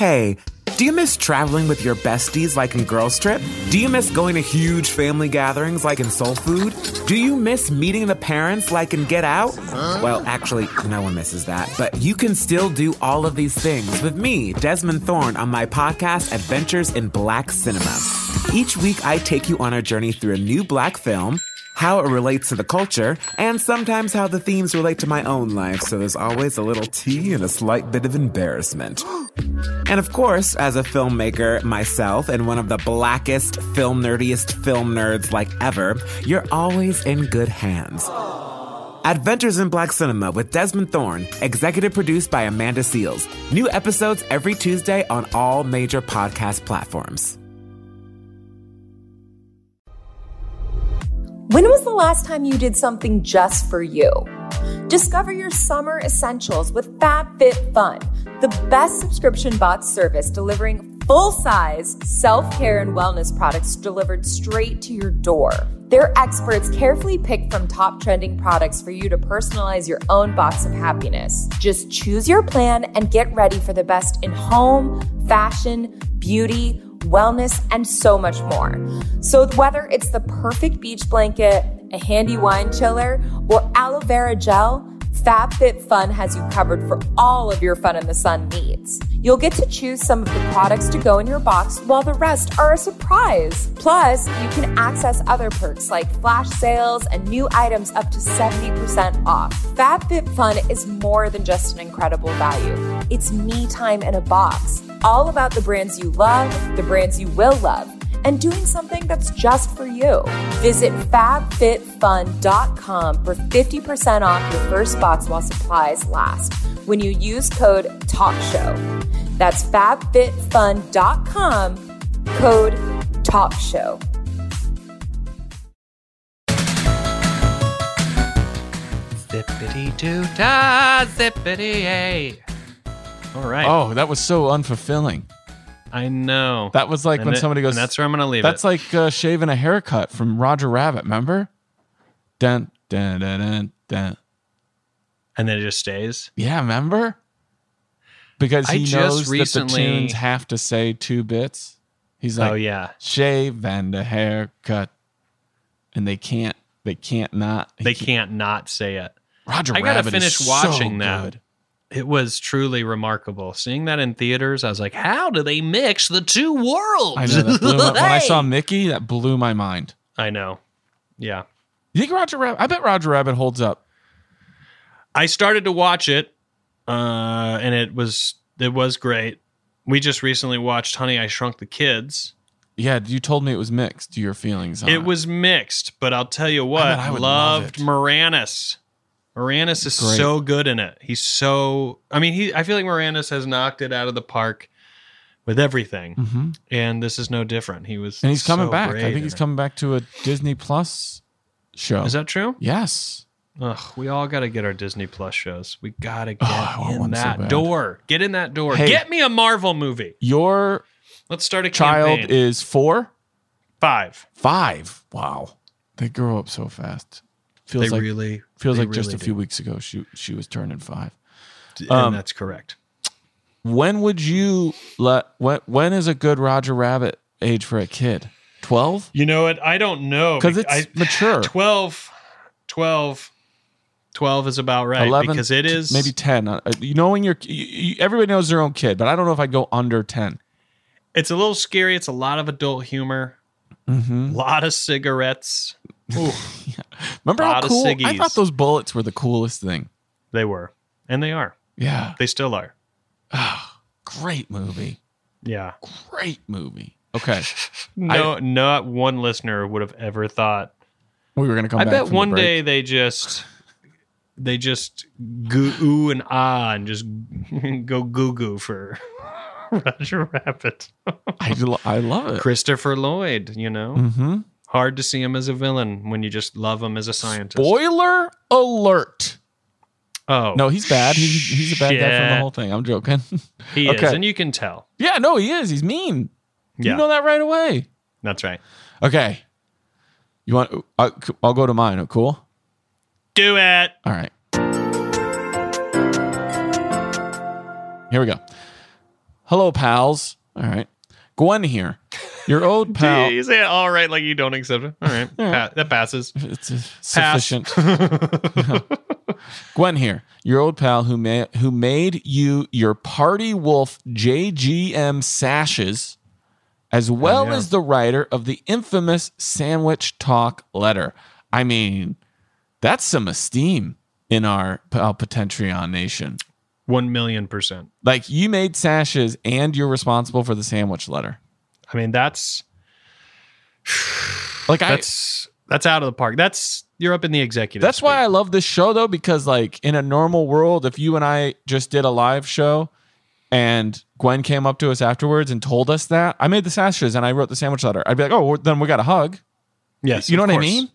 Hey, Do you miss traveling with your besties like in Girls Trip? Do you miss going to huge family gatherings like in Soul Food? Do you miss meeting the parents like in Get Out? Well, actually, no one misses that. But you can still do all of these things with me, Desmond Thorne, on my podcast, Adventures in Black Cinema. Each week, I take you on a journey through a new black film how it relates to the culture, and sometimes how the themes relate to my own life, so there's always a little tea and a slight bit of embarrassment. and of course, as a filmmaker myself and one of the blackest, film nerdiest film nerds like ever, you're always in good hands. Adventures in Black Cinema with Desmond Thorne, executive produced by Amanda Seales. New episodes every Tuesday on all major podcast platforms. When was the last time you did something just for you? Discover your summer essentials with FabFitFun, the best subscription box service delivering full size self care and wellness products delivered straight to your door. Their experts carefully pick from top trending products for you to personalize your own box of happiness. Just choose your plan and get ready for the best in home, fashion, beauty, wellness, and so much more. So, whether it's the perfect beach blanket, a handy wine chiller, or aloe vera gel, FabFitFun has you covered for all of your fun in the sun needs. You'll get to choose some of the products to go in your box while the rest are a surprise. Plus, you can access other perks like flash sales and new items up to 70% off. FabFitFun is more than just an incredible value. It's me time in a box. All about the brands you love, the brands you will love and doing something that's just for you. Visit fabfitfun.com for 50% off your first box while supplies last when you use code TALKSHOW. That's fabfitfun.com, code TALKSHOW. Zippity doo da, zippity a. All right. Oh, that was so unfulfilling. I know. That was like And when it- somebody goes. that's where I'm gonna leave. That's it. like uh, shaving a haircut from Roger Rabbit. Remember? Dun dun dun dun dun. And then it just stays. Yeah, remember? Because he knows that the tunes have to say two bits. He's like, Oh, yeah. shave and a haircut, and they can't. They can't not. They can't not say it. Roger I gotta Rabbit is finish so that. good. It was truly remarkable. Seeing that in theaters, I was like, how do they mix the two worlds? I know that blew my, when I saw Mickey, that blew my mind. I know. Yeah. You think Roger Rabbit? I bet Roger Rabbit holds up. I started to watch it, uh, and it was it was great. We just recently watched Honey, I Shrunk the Kids. Yeah, you told me it was mixed. Your feelings on it? It was mixed, but I'll tell you what, I would love loved it. Moranis. Moranis is Great. so good in it. He's so I mean, he I feel like Moranis has knocked it out of the park with everything. Mhm. And this is no different. He was and he's coming so back. I think in he's it. coming back to a Disney Plus show. Is that true? Yes. Ugh, we all got to get our Disney Plus shows. We got to get I want in one so that door. Get in that door. Hey. Get me a Marvel movie. Your Let's start a child campaign. is four, five. five. Wow, they grow up so fast. Feels They like really- feels they like just really a few weeks ago she she was turning five. And Um, that's correct. When would you let when when is a good Roger Rabbit age for a kid? Twelve? You know what? I don't know. Because it's mature. 12, 12, 12 is about right. Eleven because it is maybe ten. Uh, You knowing your you, you, everybody knows their own kid, but I don't know if I'd go under ten. It's a little scary. It's a lot of adult humor. Mm-hmm. A lot of cigarettes. Ooh, Remember how cool? I thought those bullets were the coolest thing. they were, and they are. Yeah, They still are. great movie. Yeah. Great movie. Okay, No, not one listener would have ever thought. we were gonna come. I back bet from the one break. day they just they just goo ooh and ah and just go goo goo for Roger Rabbit. I, lo- I love it. Christopher Lloyd, you know, Mm-hmm. Hard to see him as a villain when you just love him as a scientist. Spoiler alert. oh No, he's bad. He's he's a bad guy from the whole thing. I'm joking. He is, Okay. and you can tell. yeah, no, he is. He's mean. Yeah, You know that right away. that's right. Okay. You want? Uh, I'll, I'll go to mine. Cool. Do it. All right. Here we go. Hello, pals. All right. Gwen here. Your old pal. You say it all right, like you don't accept it. All right, Pa- that passes. It's uh, Pass. sufficient. Gwen here, your old pal who ma- who made you your Party Wolf JGM sashes, as well yeah. as the writer of the infamous Sandwich Talk letter. I mean, that's some esteem in our pal Patreon nation. One million percent. Like you made sashes and you're responsible for the sandwich letter. I mean, that's Like I that's that's out of the park. That's you're up in the executive. That's why I love this show though, because like in a normal world, if you and I just did a live show and Gwen came up to us afterwards and told us that, I made the sashes and I wrote the sandwich letter. I'd be like, oh, well, then we got a hug. Yes, you know what I mean?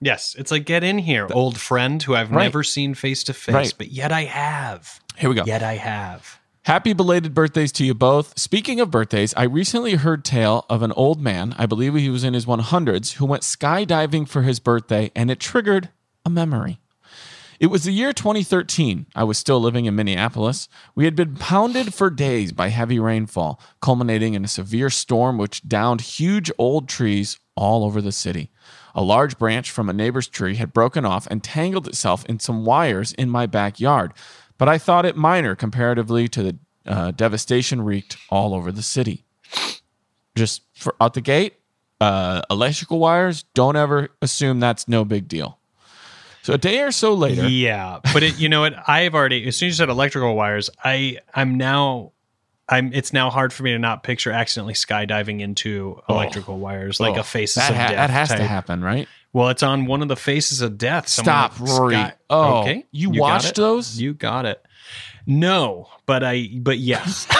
Yes, it's like get in here, old friend who I've Right. never seen face to face, but yet I have. Here we go. Yet I have. Happy belated birthdays to you both. Speaking of birthdays, I recently heard tale of an old man, I believe he was in his 100s, who went skydiving for his birthday and it triggered a memory. It was the year 2013. I was still living in Minneapolis. We had been pounded for days by heavy rainfall, culminating in a severe storm which downed huge old trees all over the city. A large branch from a neighbor's tree had broken off and tangled itself in some wires in my backyard, but I thought it minor comparatively to the uh, devastation wreaked all over the city. Just for out the gate, uh, electrical wires, don't ever assume that's no big deal. So a day or so later, Yeah, but it, you know what? I've already as soon as you said electrical wires, I I'm now I'm it's now hard for me to not picture accidentally skydiving into electrical wires like Oh, a face that of ha- death. that has to happen, right? Well, it's on one of the faces of death. Someone Stop, Rory. Oh, okay. you got watched those? You got it. No, but I but yes.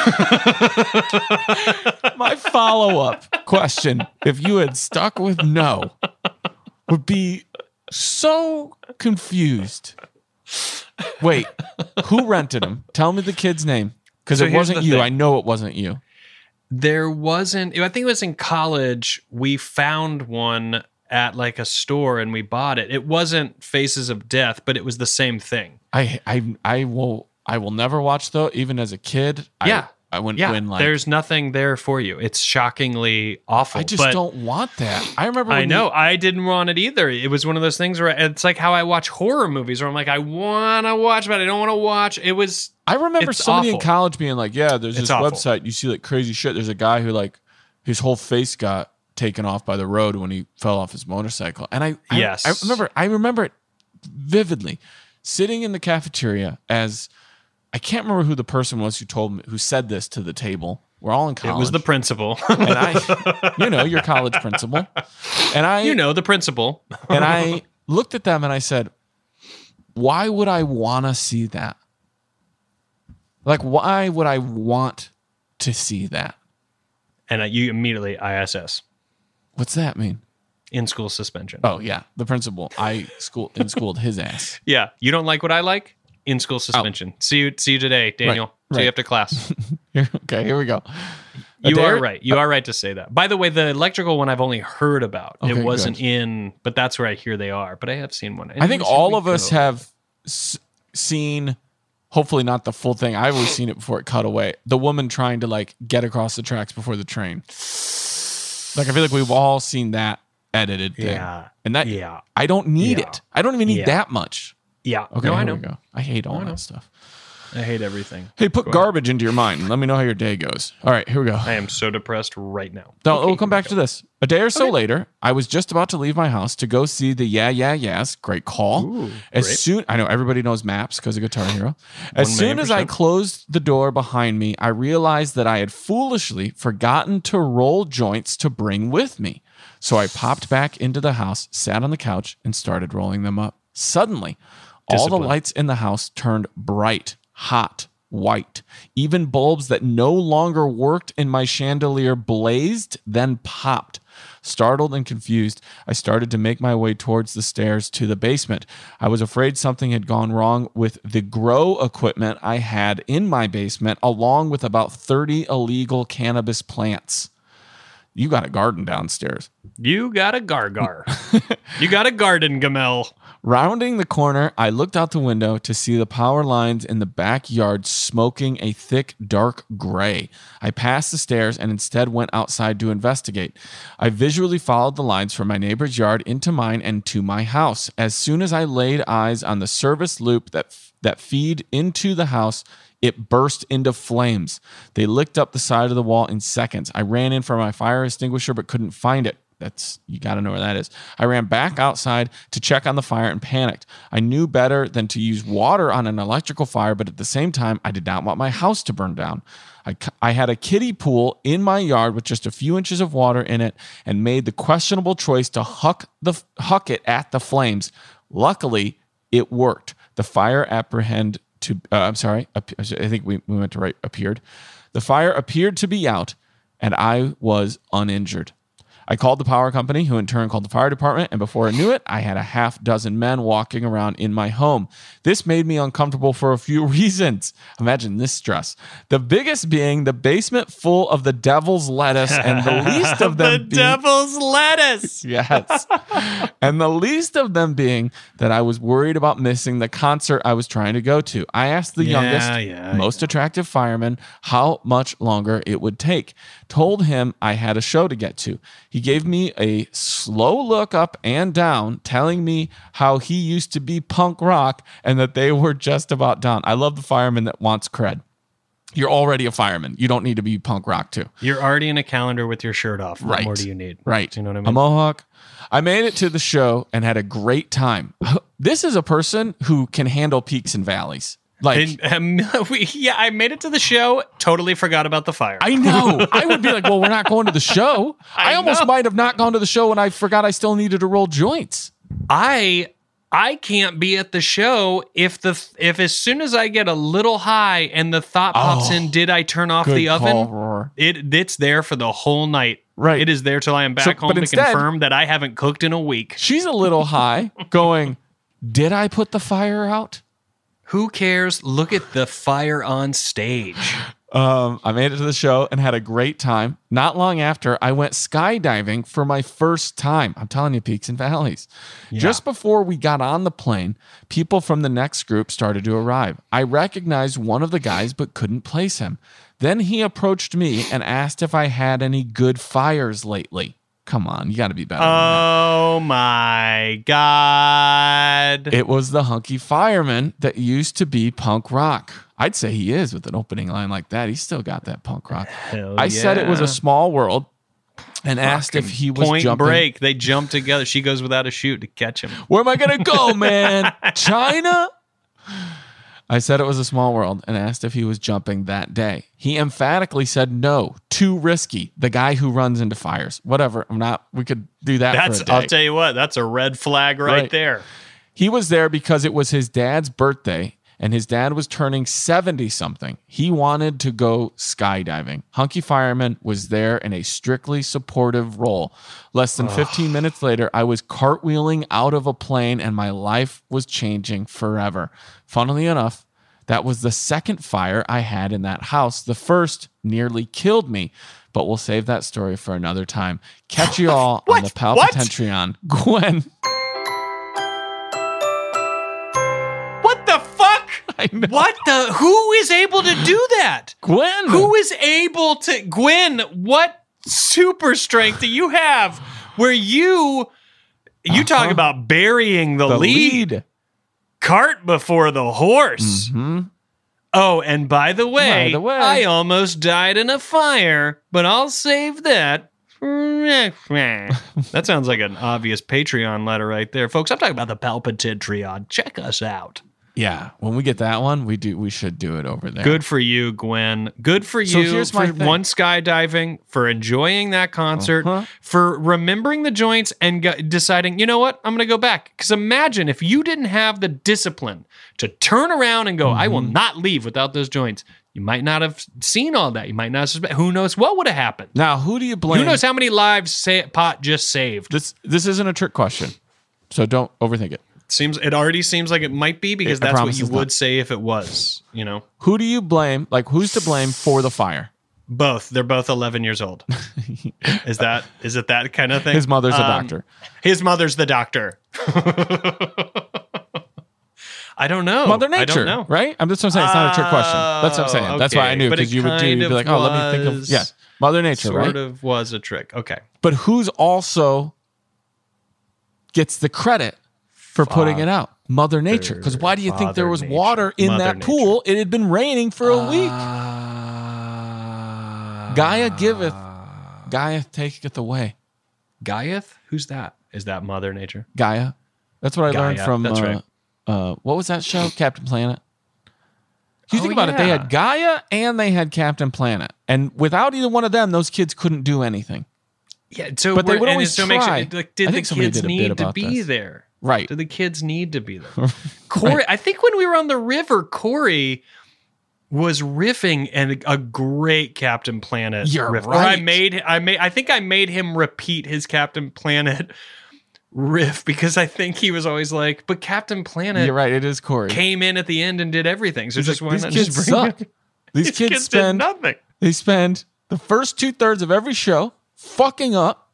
my follow up question, if you had stuck with no, would be so confused. Wait, who rented them? Tell me the kid's name. Because So it wasn't you. thing. I know it wasn't you. There wasn't. I think it was in college. We found one at like a store and we bought it. It wasn't Faces of Death, but it was the same thing. I I I will I will never watch though, even as a kid. I- Yeah. I, went Yeah, when like there's nothing there for you. It's shockingly awful. I just don't want that. I remember I know. you- I didn't want it either. It was one of those things where it's like how I watch horror movies, where I'm like, I want to watch, but I don't want to watch. It was. I remember somebody in college being like, "Yeah, there's It's this awful. website. You see like crazy shit. There's a guy who like his whole face got taken off by the road when he fell off his motorcycle." And I, I Yes. I remember, I remember it vividly, sitting in the cafeteria as I can't remember who the person was who told me who said this to the table. We're all in college. It was the principal. and I, you know, your college principal, and I, you know the principal. and I looked at them and I said, "Why would I want to see that? Like, why would I want to see that? and uh, you immediately ISS What's that mean?" in school suspension. Oh yeah, the principal. I school in schooled his ass. Yeah, you don't like what I like in school oh. suspension. See you. See you today, Daniel. Oh. Right, See you right. after class. Okay, here we go. You are right. You are right to say that. By the way, the electrical one I've only heard about. Okay, it wasn't good. in, but that's where I hear they are. But I have seen one. I think all of us have s- seen. Hopefully not the full thing. I've always seen it before it cut away. The woman trying to like get across the tracks before the train. Like I feel like we've all seen that edited thing. Yeah. And that Yeah. I don't need Yeah. it. I don't even need Yeah. that much. Yeah. Okay, No, I here know. we go. I hate all I that stuff. I hate everything. Hey, put garbage into your mind. and Let me know how your day goes. All right, here we go. I am so depressed right now. No, Okay, we'll come here we back to this. A day or so later, I was just about to leave my house to go see the Yeah Yeah Yeahs. Great call. Ooh, as great. soon I know everybody knows maps because of Guitar Hero. As One soon million as I closed the door behind me, I realized that I had foolishly forgotten to roll joints to bring with me. So I popped back into the house, sat on the couch, and started rolling them up. Suddenly, all the lights in the house turned bright, hot, white. Even bulbs that no longer worked in my chandelier blazed, then popped. Startled and confused, I started to make my way towards the stairs to the basement. I was afraid something had gone wrong with the grow equipment I had in my basement, along with about 30 illegal cannabis plants. You got a garden downstairs. You got a gargar. you got a garden, Gamel. Rounding the corner, I looked out the window to see the power lines in the backyard smoking a thick, dark gray. I passed the stairs and instead went outside to investigate. I visually followed the lines from my neighbor's yard into mine and to my house. As soon as I laid eyes on the service loop that, that feed into the house, it burst into flames. They licked up the side of the wall in seconds. I ran in for my fire extinguisher but couldn't find it. That's you got to know where that is. I ran back outside to check on the fire and panicked. I knew better than to use water on an electrical fire, but at the same time, I did not want my house to burn down. I, I had a kiddie pool in my yard with just a few inches of water in it and made the questionable choice to huck the huck it at the flames. Luckily, it worked. The fire apprehend to uh, I'm sorry, I think we, we went to right appeared. The fire appeared to be out and I was uninjured. I called the power company, who in turn called the fire department, and before I knew it, I had a half dozen men walking around in my home. This made me uncomfortable for a few reasons. Imagine this stress. The biggest being the basement full of the devil's lettuce, and the least of them the being, devil's lettuce. Yes. and the least of them being that I was worried about missing the concert I was trying to go to. I asked the Yeah, youngest, yeah, most attractive fireman how much longer it would take. Told him I had a show to get to. He gave me a slow look up and down, telling me how he used to be punk rock and that they were just about done. I love the fireman that wants cred. You're already a fireman. You don't need to be punk rock too. You're already in a calendar with your shirt off. What Right. more do you need? Right. You know what I mean? A mohawk. I made it to the show and had a great time. This is a person who can handle peaks and valleys. Like And, um, we, yeah, I made it to the show. Totally forgot about the fire. I know. I would be like, well, we're not going to the show. I, I almost know. might have not gone to the show when I forgot I still needed to roll joints. I I can't be at the show if the if as soon as I get a little high and the thought pops Oh, in, did I turn off the oven? call, It it's there for the whole night. Right. It is there till I am back So- home to instead- confirm that I haven't cooked in a week. She's a little high, going, Did I put the fire out? Who cares? Look at the fire on stage. Um, I made it to the show and had a great time. Not long after, I went skydiving for my first time. I'm telling you, peaks and valleys. Just before we got on the plane, people from the next group started to arrive. I recognized one of the guys, but couldn't place him. Then he approached me and asked if I had any good fires lately. Come on, you got to be better. Oh my god. It was the hunky fireman that used to be punk rock. I'd say he is with an opening line like that. He's still got that punk rock. Hell I said it was a small world and asked if he was Point jumping. break. They jump together. She goes without a shoot to catch him. Where am I going to go, man? China? I said it was a small world and asked if he was jumping that day. He emphatically said no, too risky. The guy who runs into fires. Whatever. I'm not, we could do that That's for a day. I'll tell you what, that's a red flag right, Right. there. He was there because it was his dad's birthday and his dad was turning 70 something. He wanted to go skydiving. Hunky Fireman was there in a strictly supportive role. Less than 15 minutes later, I was cartwheeling out of a plane and my life was changing forever. Funnily enough, that was the second fire I had in that house. The first nearly killed me, but we'll save that story for another time. Catch you all on the? Palpatentreon. Gwen. What the? Who is able to do that? Gwen. Who is able to? Gwen, what super strength do you have where you. You talk about burying the, Uh-huh. the lead. lead. cart before the horse. Mhm. Oh, and by the way, By the way. I almost died in a fire, but I'll save that. that sounds like an obvious Patreon letter right there, folks. I'm talking about the Palpatentreon. Check us out. Yeah, when we get that one, we do. We should do it over there. Good for you, Gwen. Good for So you here's for my thing. one skydiving, for enjoying that concert, Uh-huh. for remembering the joints and go- deciding, you know what, I'm going to go back. Because imagine if you didn't have the discipline to turn around and go, I will Mm-hmm. not leave without those joints. You might not have seen all that. You might not suspect. Who knows what would have happened? Now, who do you blame? Who knows how many lives say, pot just saved? this this isn't a trick question, so don't overthink it. Seems it already seems like it might be because I that's what promise you it's would not. say if it was. You know, Who do you blame? Like, who's to blame for the fire? Both. They're both 11 years old. is that is it that kind of thing? His mother's a Um, doctor. His mother's the doctor. I don't know. Mother Oh, I Nature, don't know. right? I'm just saying it's not a trick question. That's what I'm saying. Oh, That's why I okay. knew But because it you would do. kind You'd be of like, oh, let me think of was- yeah, Mother Nature, Sort right? of was a trick. Okay. But who's also gets the credit for putting it out? Mother Nature. Because why do you think there was Nature. water in Mother that Nature. pool? It had been raining for a week. Gaia giveth, Gaia taketh away. Gaia? Who's that? Is that Mother Nature? Gaia. That's what I learned from. that's uh, right. uh, what was that show? Captain Planet. You Oh, think about it, they had Gaia and they had Captain Planet, and without either one of them, those kids couldn't do anything. Yeah, so But they would always so try. it- like, I did the think somebody kids need to be this. there? Right. Do the kids need to be there? Corey, I think when we were on the river, Corey was riffing and a great Captain Planet You're riff. Or I made I made I think I made him repeat his Captain Planet riff because I think he was always like, but Captain Planet You're right. It is Corey. came in at the end and did everything. So He's just like, why these not kids just bring suck. it? These, These kids, kids spend nothing. They spend the first two thirds of every show fucking up.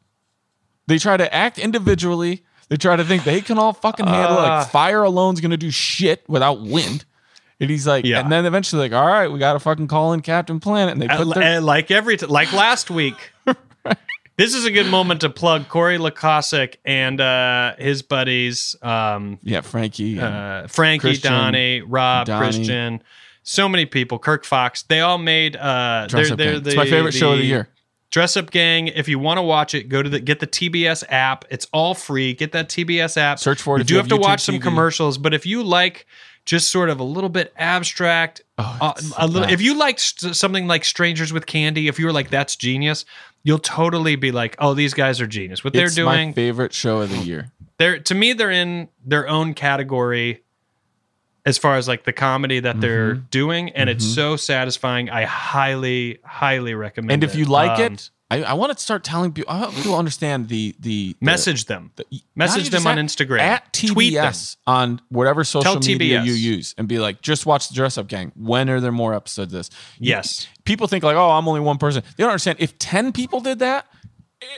They try to act individually. They try to think they can all fucking handle it. Uh. Like fire alone's gonna do shit without wind. And he's like, Yeah. and then eventually like, all right, we got to fucking call in Captain Planet, and they put Uh, their uh, like every t- like last week. This is a good moment to plug Corey Lakosic and uh, his buddies, um, yeah, Frankie, uh, Frankie, Christian, Donnie, Rob, Donnie. Christian, so many people. Kirk Fox. They all made. Uh, they're, they're Gang. It's my favorite show of the year. Dress Up Gang. If you want to watch it, go to the get the TBS app. It's all free. Get that TBS app. Search for it You do you have, have to watch YouTube some commercials, but if you like just sort of a little bit abstract, Oh, uh, a little. If you liked something like Strangers with Candy, if you were like that's genius, you'll totally be like, oh, these guys are genius. What they're doing, my favorite show of the year. they're to me they're in their own category as far as like the comedy that they're Mm-hmm. doing and it's so satisfying i highly highly recommend And if it. you like Um, it, I, I want to start telling people. I hope people understand the the, the message them the- Message them on Instagram. at Tweet them. TBS on whatever social Tell media TBS. you use, and be like, just watch the Dress Up Gang. When are there more episodes of this? Yes. people think like, oh, I'm only one person. They don't understand. If ten people did that,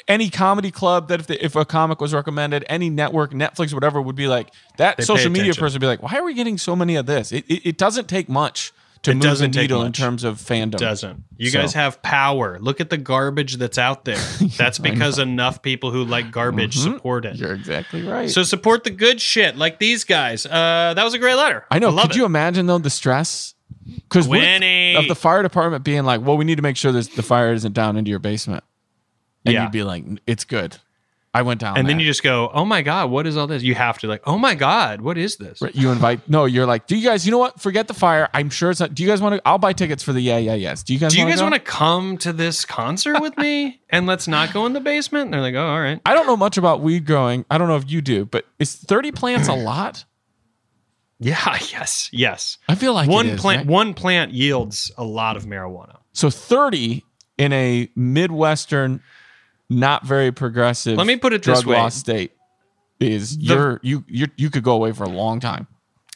any comedy club that if the, if a comic was recommended, any network, Netflix, whatever, would be like that. They social media person would be like, why are we getting so many of this? It it, it doesn't take much to It move the needle in terms of fandom. doesn't you So- guys have power look at the garbage that's out there that's because enough people who like garbage support it Mm-hmm. You're exactly right. so support the good shit like these guys uh that was a great letter I know. love Could it. you imagine though the stress? Because of the fire department being like, "Well, we need to make sure this, the fire isn't down into your basement," and Yeah. you'd be like, "It's good." I went down, and then you just go oh my god what is all this you have to like oh my god what is this Right, you invite. No, you're like, "Do you guys? You know what? Forget the fire. I'm sure it's not. Do you guys want to? I'll buy tickets for the yeah, yeah, yes. Do you guys? do you guys want to come to this concert with me and let's not go in the basement and they're like oh all right I don't know much about weed growing. I don't know if you do, but is 30 plants a lot? yeah yes yes I feel like one is, plant right? one plant yields a lot of marijuana So 30 in a midwestern, not very progressive. Let me put it drug this way. law state is you're you you you could go away for a long time.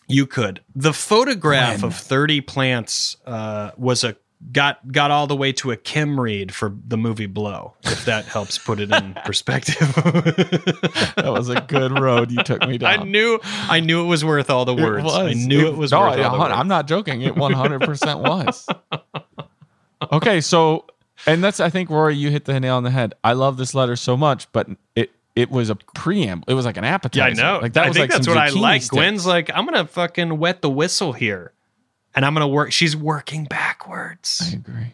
You could. The photograph When? of 30 plants uh, was a got got all the way to a Kim read for the movie Blow, if that helps put it in perspective. That was a good road you took me down. I knew I knew it was worth all the words. I knew it, was no, worth yeah, all the. I'm not joking. It 100% was. Okay, so and that's I think Rory, you hit the nail on the head. I love this letter so much, but it it was a preamble. It was like an appetizer. Yeah, I know. Like that I was think like that's what I like. sticks. Gwen's like, I'm gonna fucking wet the whistle here, and I'm gonna work. She's working backwards. I agree.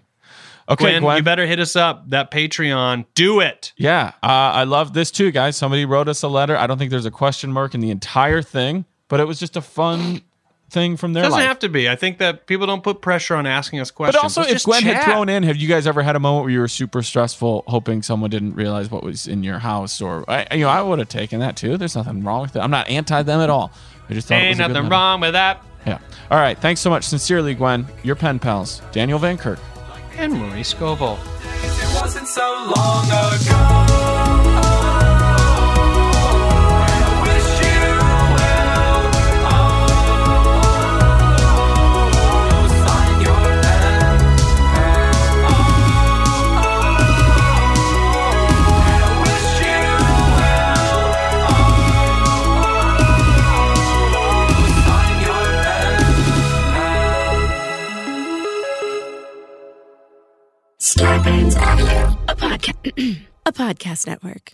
Okay, Gwen, Gwen. you better hit us up. That Patreon, do it. Yeah, uh, I love this too, guys. Somebody wrote us a letter. I don't think there's a question mark in the entire thing, but it was just a fun thing from their Doesn't life. have to be. I think that people don't put pressure on asking us questions. but also, Let's if just Gwen had thrown in, have you guys ever had a moment where you were super stressful, hoping someone didn't realize what was in your house, or I, you know, I would have taken that too. There's nothing wrong with it. I'm not anti them at all. I just thought it Ain't was a good nothing wrong with that. Yeah. All right. Thanks so much. Sincerely, Gwen. Your pen pals, Daniel Van Kirk. And Rory Scovel. a podcast network.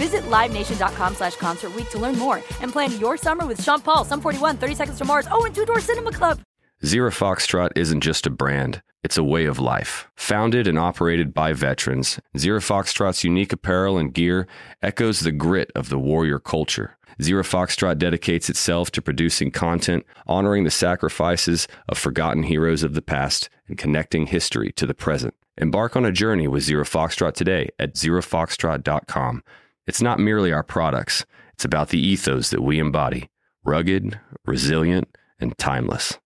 Visit LiveNation.com slash Concert to learn more and plan your summer with Sean Paul, Sum 41, 30 Seconds to Mars, oh, and Two Door Cinema Club. Zero Foxtrot isn't just a brand, it's a way of life. Founded and operated by veterans, Zero Foxtrot's unique apparel and gear echoes the grit of the warrior culture. Zero Foxtrot dedicates itself to producing content, honoring the sacrifices of forgotten heroes of the past, and connecting history to the present. Embark on a journey with Zero Foxtrot today at zerofoxtrot.com. It's not merely our products, it's about the ethos that we embody rugged, resilient, and timeless.